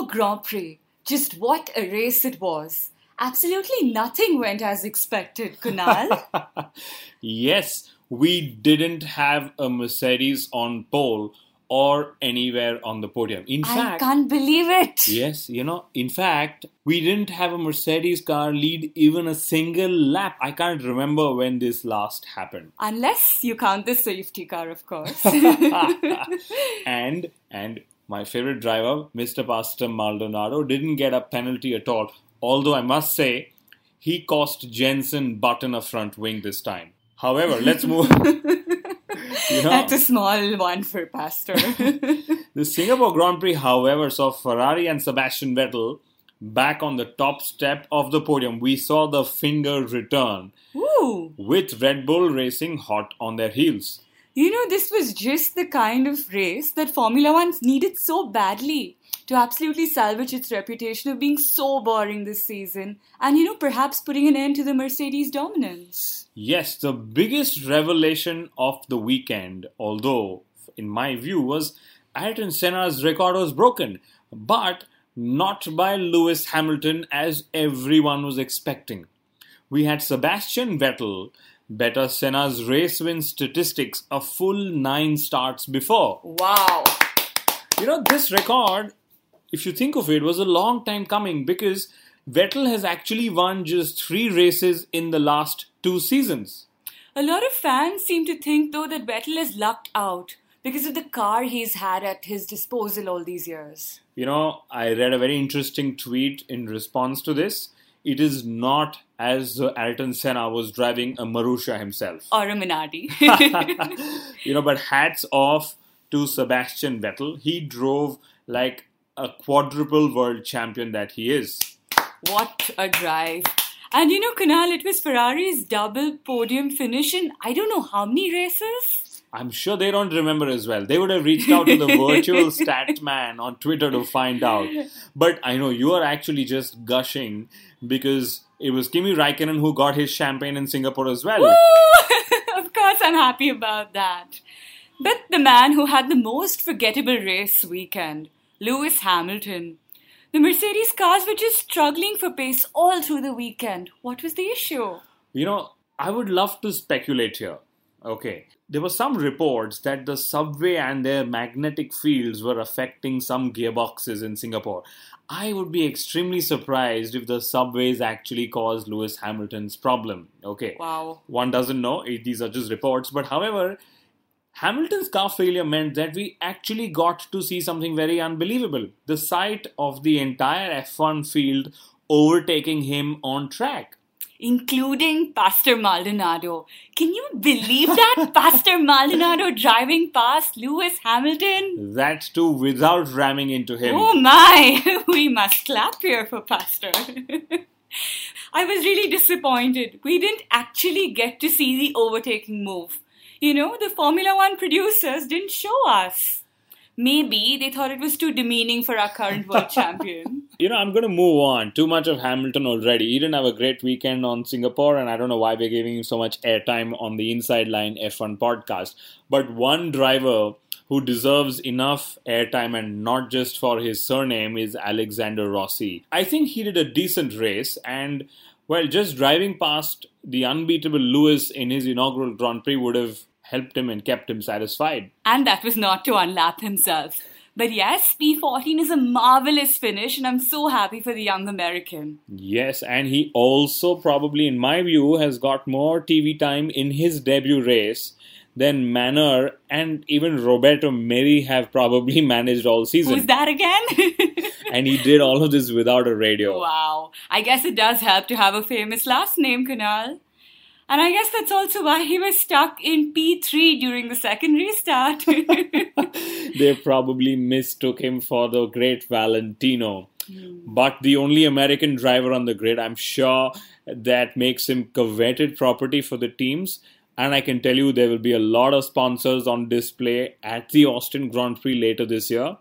Singapore Grand Prix. Just what a race it was. Absolutely nothing went as expected, Kunal. yes, we didn't have a Mercedes on pole or anywhere on the podium. In I fact, I can't believe it. Yes, you know, in fact, we didn't have a Mercedes car lead even a single lap. I can't remember when this last happened. Unless you count the safety car, of course. and and my favorite driver, Mr. Pastor Maldonado, didn't get a penalty at all. Although I must say, he cost Jenson Button a front wing this time. However, let's move. you know, That's a small one for Pastor. the Singapore Grand Prix, however, saw Ferrari and Sebastian Vettel back on the top step of the podium. We saw the finger return Ooh. with Red Bull Racing hot on their heels. You know, this was just the kind of race that Formula One needed so badly to absolutely salvage its reputation of being so boring this season and, you know, perhaps putting an end to the Mercedes dominance. Yes, the biggest revelation of the weekend, although in my view, was Ayrton Senna's record was broken, but not by Lewis Hamilton as everyone was expecting. We had Sebastian Vettel better Senna's race win statistics a full nine starts before. Wow. You know, this record, if you think of it, was a long time coming because Vettel has actually won just three races in the last two seasons. A lot of fans seem to think, though, that Vettel is lucked out because of the car he's had at his disposal all these years. You know, I read a very interesting tweet in response to this it is not as Ayrton Senna was driving a Marussia himself. Or a Minardi. you know, but hats off to Sebastian Vettel. He drove like a quadruple world champion that he is. What a drive. And you know, Kunal, it was Ferrari's double podium finish in I don't know how many races. I'm sure they don't remember as well. They would have reached out to the virtual stat man on Twitter to find out. But I know you are actually just gushing because it was Kimi Raikkonen who got his champagne in Singapore as well. of course, I'm happy about that. But the man who had the most forgettable race weekend, Lewis Hamilton. The Mercedes cars were just struggling for pace all through the weekend. What was the issue? You know, I would love to speculate here. Okay. There were some reports that the subway and their magnetic fields were affecting some gearboxes in Singapore. I would be extremely surprised if the subways actually caused Lewis Hamilton's problem. Okay. Wow. One doesn't know. These are just reports. But however, Hamilton's car failure meant that we actually got to see something very unbelievable. The sight of the entire F1 field overtaking him on track including Pastor Maldonado. Can you believe that? Pastor Maldonado driving past Lewis Hamilton? That too without ramming into him. Oh my! we must clap here for Pastor. I was really disappointed. We didn't actually get to see the overtaking move. You know, the Formula One producers didn't show us. Maybe they thought it was too demeaning for our current world champion. You know, I'm going to move on. Too much of Hamilton already. He didn't have a great weekend on Singapore, and I don't know why we're giving him so much airtime on the Inside Line F1 podcast. But one driver who deserves enough airtime and not just for his surname is Alexander Rossi. I think he did a decent race and well, just driving past the unbeatable Lewis in his inaugural Grand Prix would have helped him and kept him satisfied. And that was not to unlap himself. But yes, P14 is a marvelous finish, and I'm so happy for the young American. Yes, and he also probably, in my view, has got more TV time in his debut race than Manor and even Roberto Merhi have probably managed all season. Who's that again? and he did all of this without a radio. Wow. I guess it does help to have a famous last name, Kunal. And I guess that's also why he was stuck in P3 during the second restart. they probably mistook him for the great Valentino. Mm. But the only American driver on the grid, I'm sure that makes him coveted property for the teams. And I can tell you there will be a lot of sponsors on display at the Austin Grand Prix later this year,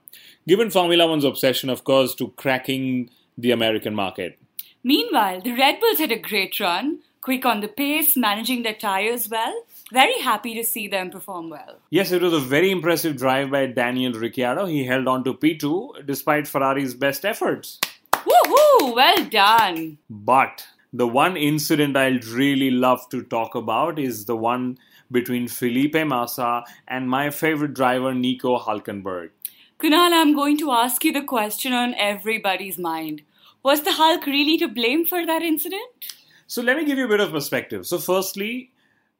given Formula One's obsession, of course, to cracking the American market. Meanwhile, the Red Bulls had a great run quick on the pace, managing their tires well. Very happy to see them perform well. Yes, it was a very impressive drive by Daniel Ricciardo. He held on to P2 despite Ferrari's best efforts. Woohoo! Well done. But the one incident I'd really love to talk about is the one between Felipe Massa and my favorite driver, Nico Hulkenberg. Kunal, I'm going to ask you the question on everybody's mind. Was the Hulk really to blame for that incident? So let me give you a bit of perspective. So, firstly,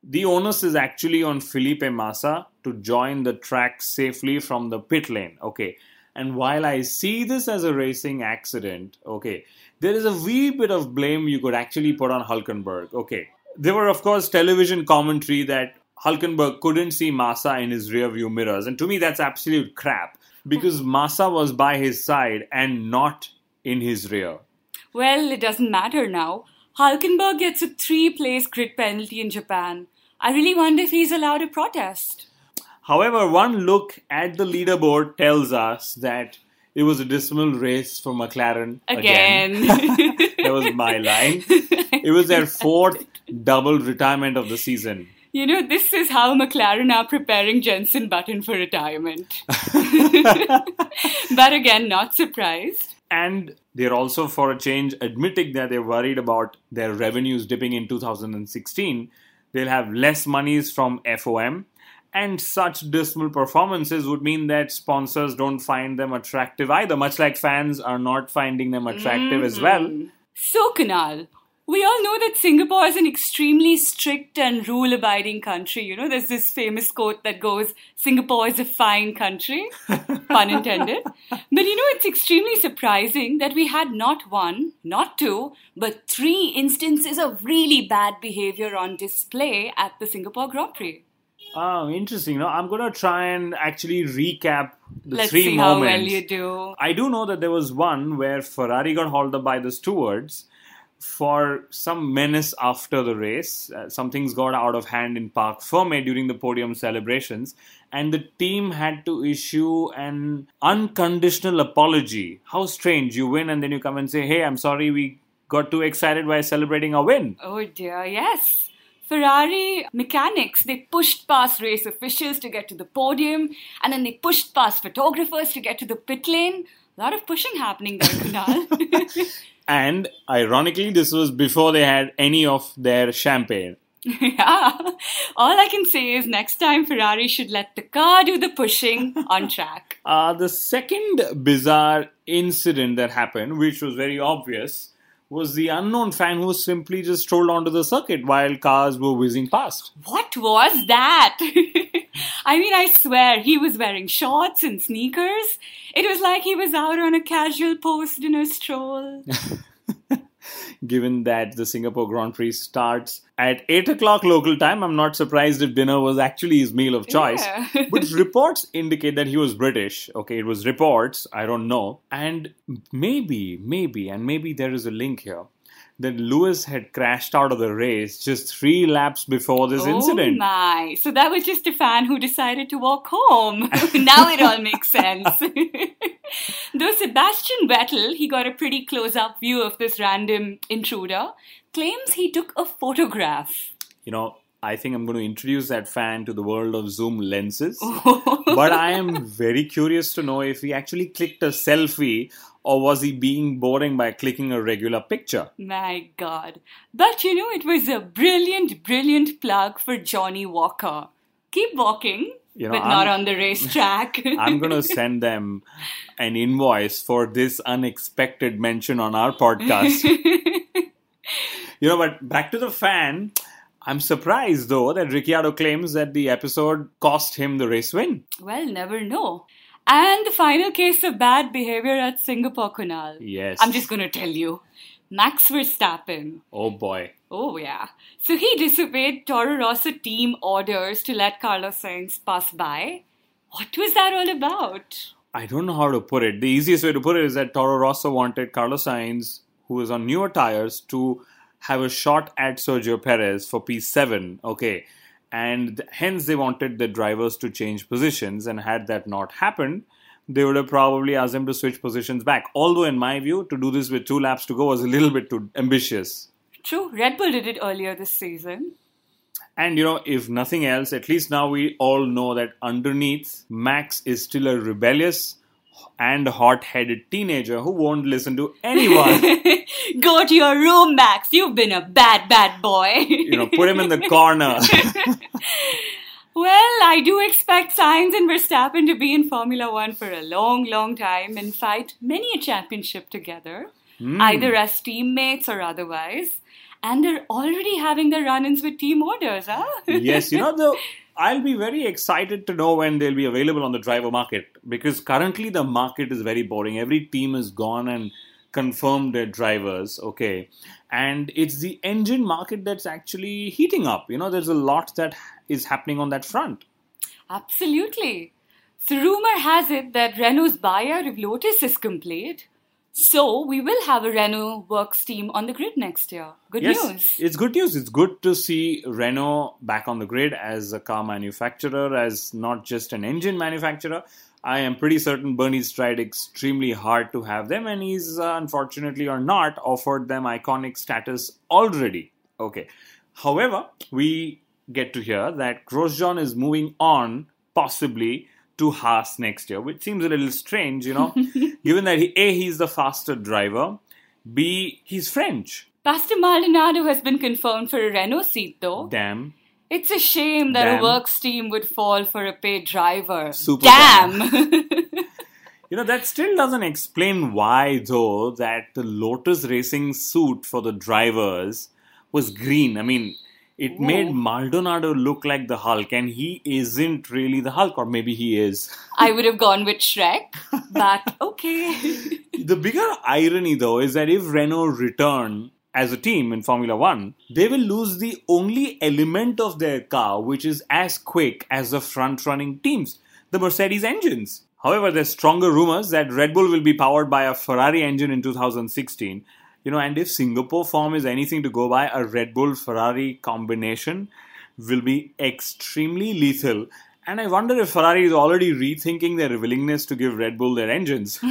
the onus is actually on Felipe Massa to join the track safely from the pit lane. Okay. And while I see this as a racing accident, okay, there is a wee bit of blame you could actually put on Hulkenberg. Okay. There were, of course, television commentary that Hulkenberg couldn't see Massa in his rear view mirrors. And to me, that's absolute crap because hmm. Massa was by his side and not in his rear. Well, it doesn't matter now. Hulkenberg gets a three place grid penalty in Japan. I really wonder if he's allowed to protest. However, one look at the leaderboard tells us that it was a dismal race for McLaren again. again. that was my line. It was their fourth double retirement of the season. You know, this is how McLaren are preparing Jenson Button for retirement. but again, not surprised. And they're also, for a change, admitting that they're worried about their revenues dipping in 2016. They'll have less monies from FOM, and such dismal performances would mean that sponsors don't find them attractive either, much like fans are not finding them attractive mm-hmm. as well. Mm-hmm. So, Kunal, we all know that Singapore is an extremely strict and rule abiding country. You know, there's this famous quote that goes, Singapore is a fine country, pun intended. But you know, it's extremely surprising that we had not one, not two, but three instances of really bad behavior on display at the Singapore Grand Prix. Oh, interesting. No, I'm going to try and actually recap the Let's three see moments. how well you do. I do know that there was one where Ferrari got hauled up by the stewards for some menace after the race. Uh, some things got out of hand in Parc Ferme during the podium celebrations, and the team had to issue an unconditional apology. How strange! You win, and then you come and say, "Hey, I'm sorry, we got too excited while celebrating our win." Oh dear, yes. Ferrari mechanics, they pushed past race officials to get to the podium, and then they pushed past photographers to get to the pit lane. A lot of pushing happening there, Kunal. And ironically, this was before they had any of their champagne. Yeah. All I can say is next time Ferrari should let the car do the pushing on track. Uh, the second bizarre incident that happened, which was very obvious, was the unknown fan who simply just strolled onto the circuit while cars were whizzing past. What was that? I mean, I swear, he was wearing shorts and sneakers. It was like he was out on a casual post dinner stroll. Given that the Singapore Grand Prix starts at 8 o'clock local time, I'm not surprised if dinner was actually his meal of choice. Yeah. but reports indicate that he was British. Okay, it was reports, I don't know. And maybe, maybe, and maybe there is a link here that Lewis had crashed out of the race just three laps before this oh incident. Oh my! So that was just a fan who decided to walk home. now it all makes sense. Though Sebastian Vettel, he got a pretty close-up view of this random intruder, claims he took a photograph. You know, I think I'm going to introduce that fan to the world of zoom lenses. but I am very curious to know if he actually clicked a selfie or was he being boring by clicking a regular picture? My God. But you know, it was a brilliant, brilliant plug for Johnnie Walker. Keep walking. You know, but I'm, not on the racetrack. I'm going to send them an invoice for this unexpected mention on our podcast. you know, but back to the fan. I'm surprised though that Ricciardo claims that the episode cost him the race win. Well, never know. And the final case of bad behavior at Singapore Kunal. Yes. I'm just going to tell you. Max Verstappen. Oh boy. Oh, yeah. So he disobeyed Toro Rosso team orders to let Carlos Sainz pass by. What was that all about? I don't know how to put it. The easiest way to put it is that Toro Rosso wanted Carlos Sainz, who was on newer tires, to have a shot at Sergio Perez for P7. Okay. And hence they wanted the drivers to change positions. And had that not happened, they would have probably asked them to switch positions back. Although, in my view, to do this with two laps to go was a little bit too ambitious. True, Red Bull did it earlier this season. And you know, if nothing else, at least now we all know that underneath, Max is still a rebellious and hot headed teenager who won't listen to anyone. Go to your room, Max. You've been a bad, bad boy. you know, put him in the corner. well, I do expect Sainz and Verstappen to be in Formula One for a long, long time and fight many a championship together, Hmm. either as teammates or otherwise. And they're already having their run ins with team orders, huh? yes, you know, though, I'll be very excited to know when they'll be available on the driver market because currently the market is very boring. Every team is gone and confirmed their drivers, okay, and it's the engine market that's actually heating up. You know, there's a lot that is happening on that front. Absolutely. So, rumor has it that Renault's buyout of Lotus is complete. So, we will have a Renault works team on the grid next year. Good yes, news. it's good news. It's good to see Renault back on the grid as a car manufacturer, as not just an engine manufacturer. I am pretty certain Bernie's tried extremely hard to have them, and he's uh, unfortunately or not offered them iconic status already. Okay. However, we get to hear that Grosjean is moving on, possibly to Haas next year, which seems a little strange, you know, given that he, A, he's the faster driver, B, he's French. Pastor Maldonado has been confirmed for a Renault seat, though. Damn. It's a shame that Damn. a works team would fall for a paid driver. Super Damn! You know, that still doesn't explain why, though, that the Lotus racing suit for the drivers was green. I mean, it made Maldonado look like the Hulk, and he isn't really the Hulk, or maybe he is. I would have gone with Shrek, but okay. the bigger irony, though, is that if Renault return as a team in Formula One, they will lose the only element of their car which is as quick as the front running teams, the Mercedes engines. However, there's stronger rumors that Red Bull will be powered by a Ferrari engine in 2016. You know, and if Singapore form is anything to go by, a Red Bull Ferrari combination will be extremely lethal. And I wonder if Ferrari is already rethinking their willingness to give Red Bull their engines.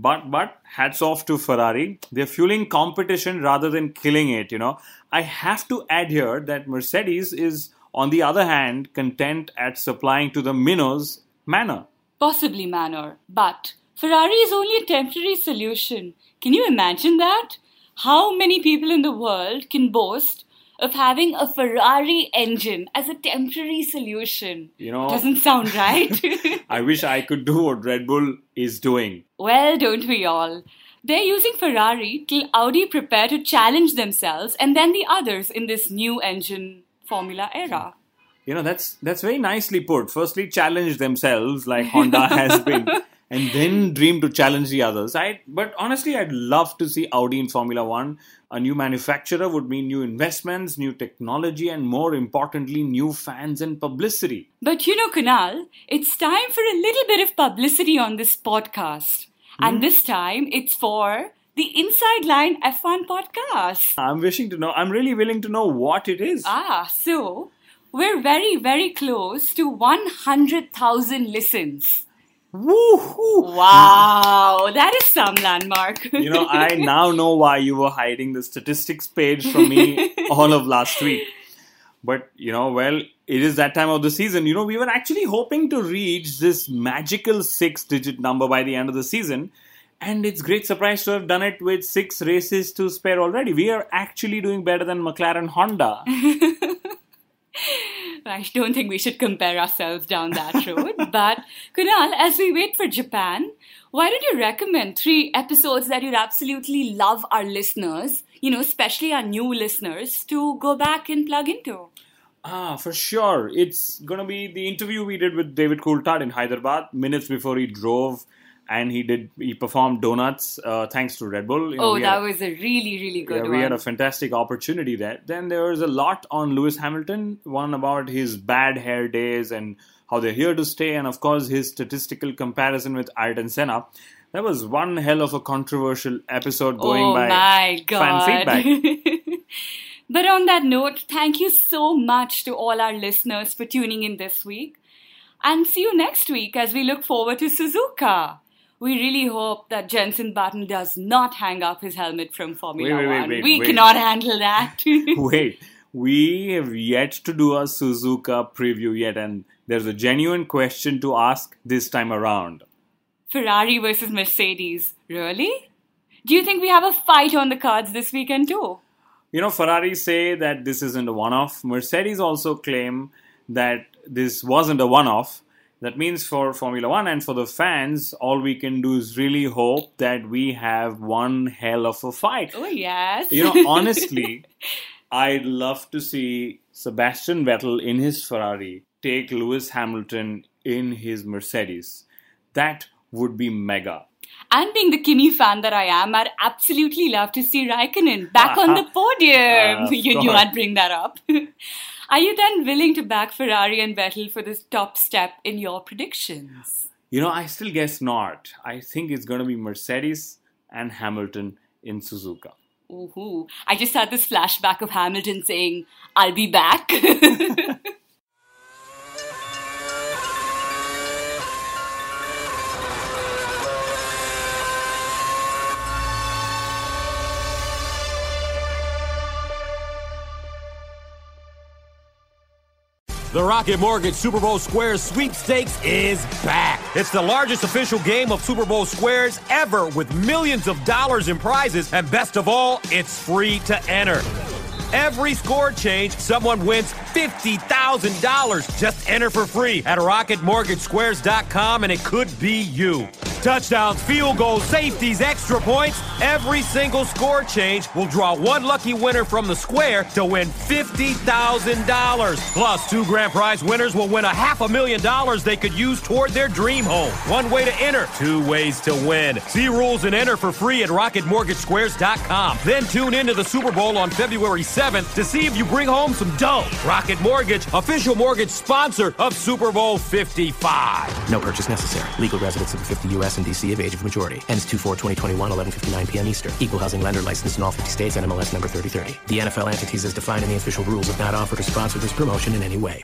But but hats off to Ferrari. They're fueling competition rather than killing it, you know. I have to add here that Mercedes is on the other hand content at supplying to the minnows Manor. Possibly Manor, but Ferrari is only a temporary solution. Can you imagine that? How many people in the world can boast of having a Ferrari engine as a temporary solution? You know, Doesn't sound right. I wish I could do what Red Bull is doing. well, don't we all? They're using Ferrari till Audi prepare to challenge themselves and then the others in this new engine formula era. You know, that's that's very nicely put. Firstly, challenge themselves like Honda has been, and then dream to challenge the others. I but honestly, I'd love to see Audi in Formula One. A new manufacturer would mean new investments, new technology, and more importantly, new fans and publicity. But you know, Kunal, it's time for a little bit of publicity on this podcast. And this time it's for the Inside Line F1 podcast. I'm wishing to know. I'm really willing to know what it is. Ah, so we're very, very close to 100,000 listens. Woohoo! Wow, that is some landmark. You know, I now know why you were hiding the statistics page from me all of last week. But, you know, well, it is that time of the season. You know, we were actually hoping to reach this magical six digit number by the end of the season. And it's great surprise to have done it with six races to spare already. We are actually doing better than McLaren Honda. I don't think we should compare ourselves down that road. but Kunal, as we wait for Japan, why don't you recommend three episodes that you'd absolutely love our listeners, you know, especially our new listeners, to go back and plug into? Ah, for sure. It's going to be the interview we did with David Coulthard in Hyderabad minutes before he drove and he did he performed donuts uh, thanks to Red Bull. You know, oh, that had, was a really really good yeah, one. We had a fantastic opportunity there. Then there was a lot on Lewis Hamilton, one about his bad hair days and how they're here to stay, and of course his statistical comparison with Ayrton Senna. That was one hell of a controversial episode going oh by my God. fan feedback. but on that note, thank you so much to all our listeners for tuning in this week. And see you next week as we look forward to Suzuka we really hope that Jenson Button does not hang up his helmet from Formula wait, wait, One. Wait, we cannot handle that. wait, we have yet to do a Suzuka preview yet, and there's a genuine question to ask this time around. Ferrari versus Mercedes. Really? Do you think we have a fight on the cards this weekend too? You know, Ferrari say that this isn't a one off. Mercedes also claim that this wasn't a one off that means for Formula One and for the fans, all we can do is really hope that we have one hell of a fight. Oh, yes. You know, honestly, I'd love to see Sebastian Vettel in his Ferrari take Lewis Hamilton in his Mercedes. That would be mega. And being the Kimi fan that I am, I'd absolutely love to see Raikkonen back on the podium. Uh, you knew I'd bring that up. Are you then willing to back Ferrari and Vettel for this top step in your predictions? You know, I still guess not. I think it's going to be Mercedes and Hamilton in Suzuka. Ooh, I just had this flashback of Hamilton saying, I'll be back. The Rocket Mortgage Super Bowl Squares sweepstakes is back. It's the largest official game of Super Bowl Squares ever with millions of dollars in prizes, and best of all, it's free to enter. Every score change, someone wins $50,000. Just enter for free at rocketmortgagesquares.com and it could be you. Touchdowns, field goals, safeties, extra points. Every single score change will draw one lucky winner from the square to win $50,000. Plus, two grand prize winners will win a half a million dollars they could use toward their dream home. One way to enter, two ways to win. See rules and enter for free at rocketmortgagesquares.com. Then tune into the Super Bowl on February 7th to see if you bring home some dough. Rocket Mortgage, official mortgage sponsor of Super Bowl 55. No purchase necessary. Legal residents of the 50 U.S. and D.C. of age of majority. Ends 2-4-2021, 11.59 p.m. Eastern. Equal housing lender licensed in all 50 states. NMLS number 3030. The NFL entities as defined in the official rules have not offered or sponsored this promotion in any way.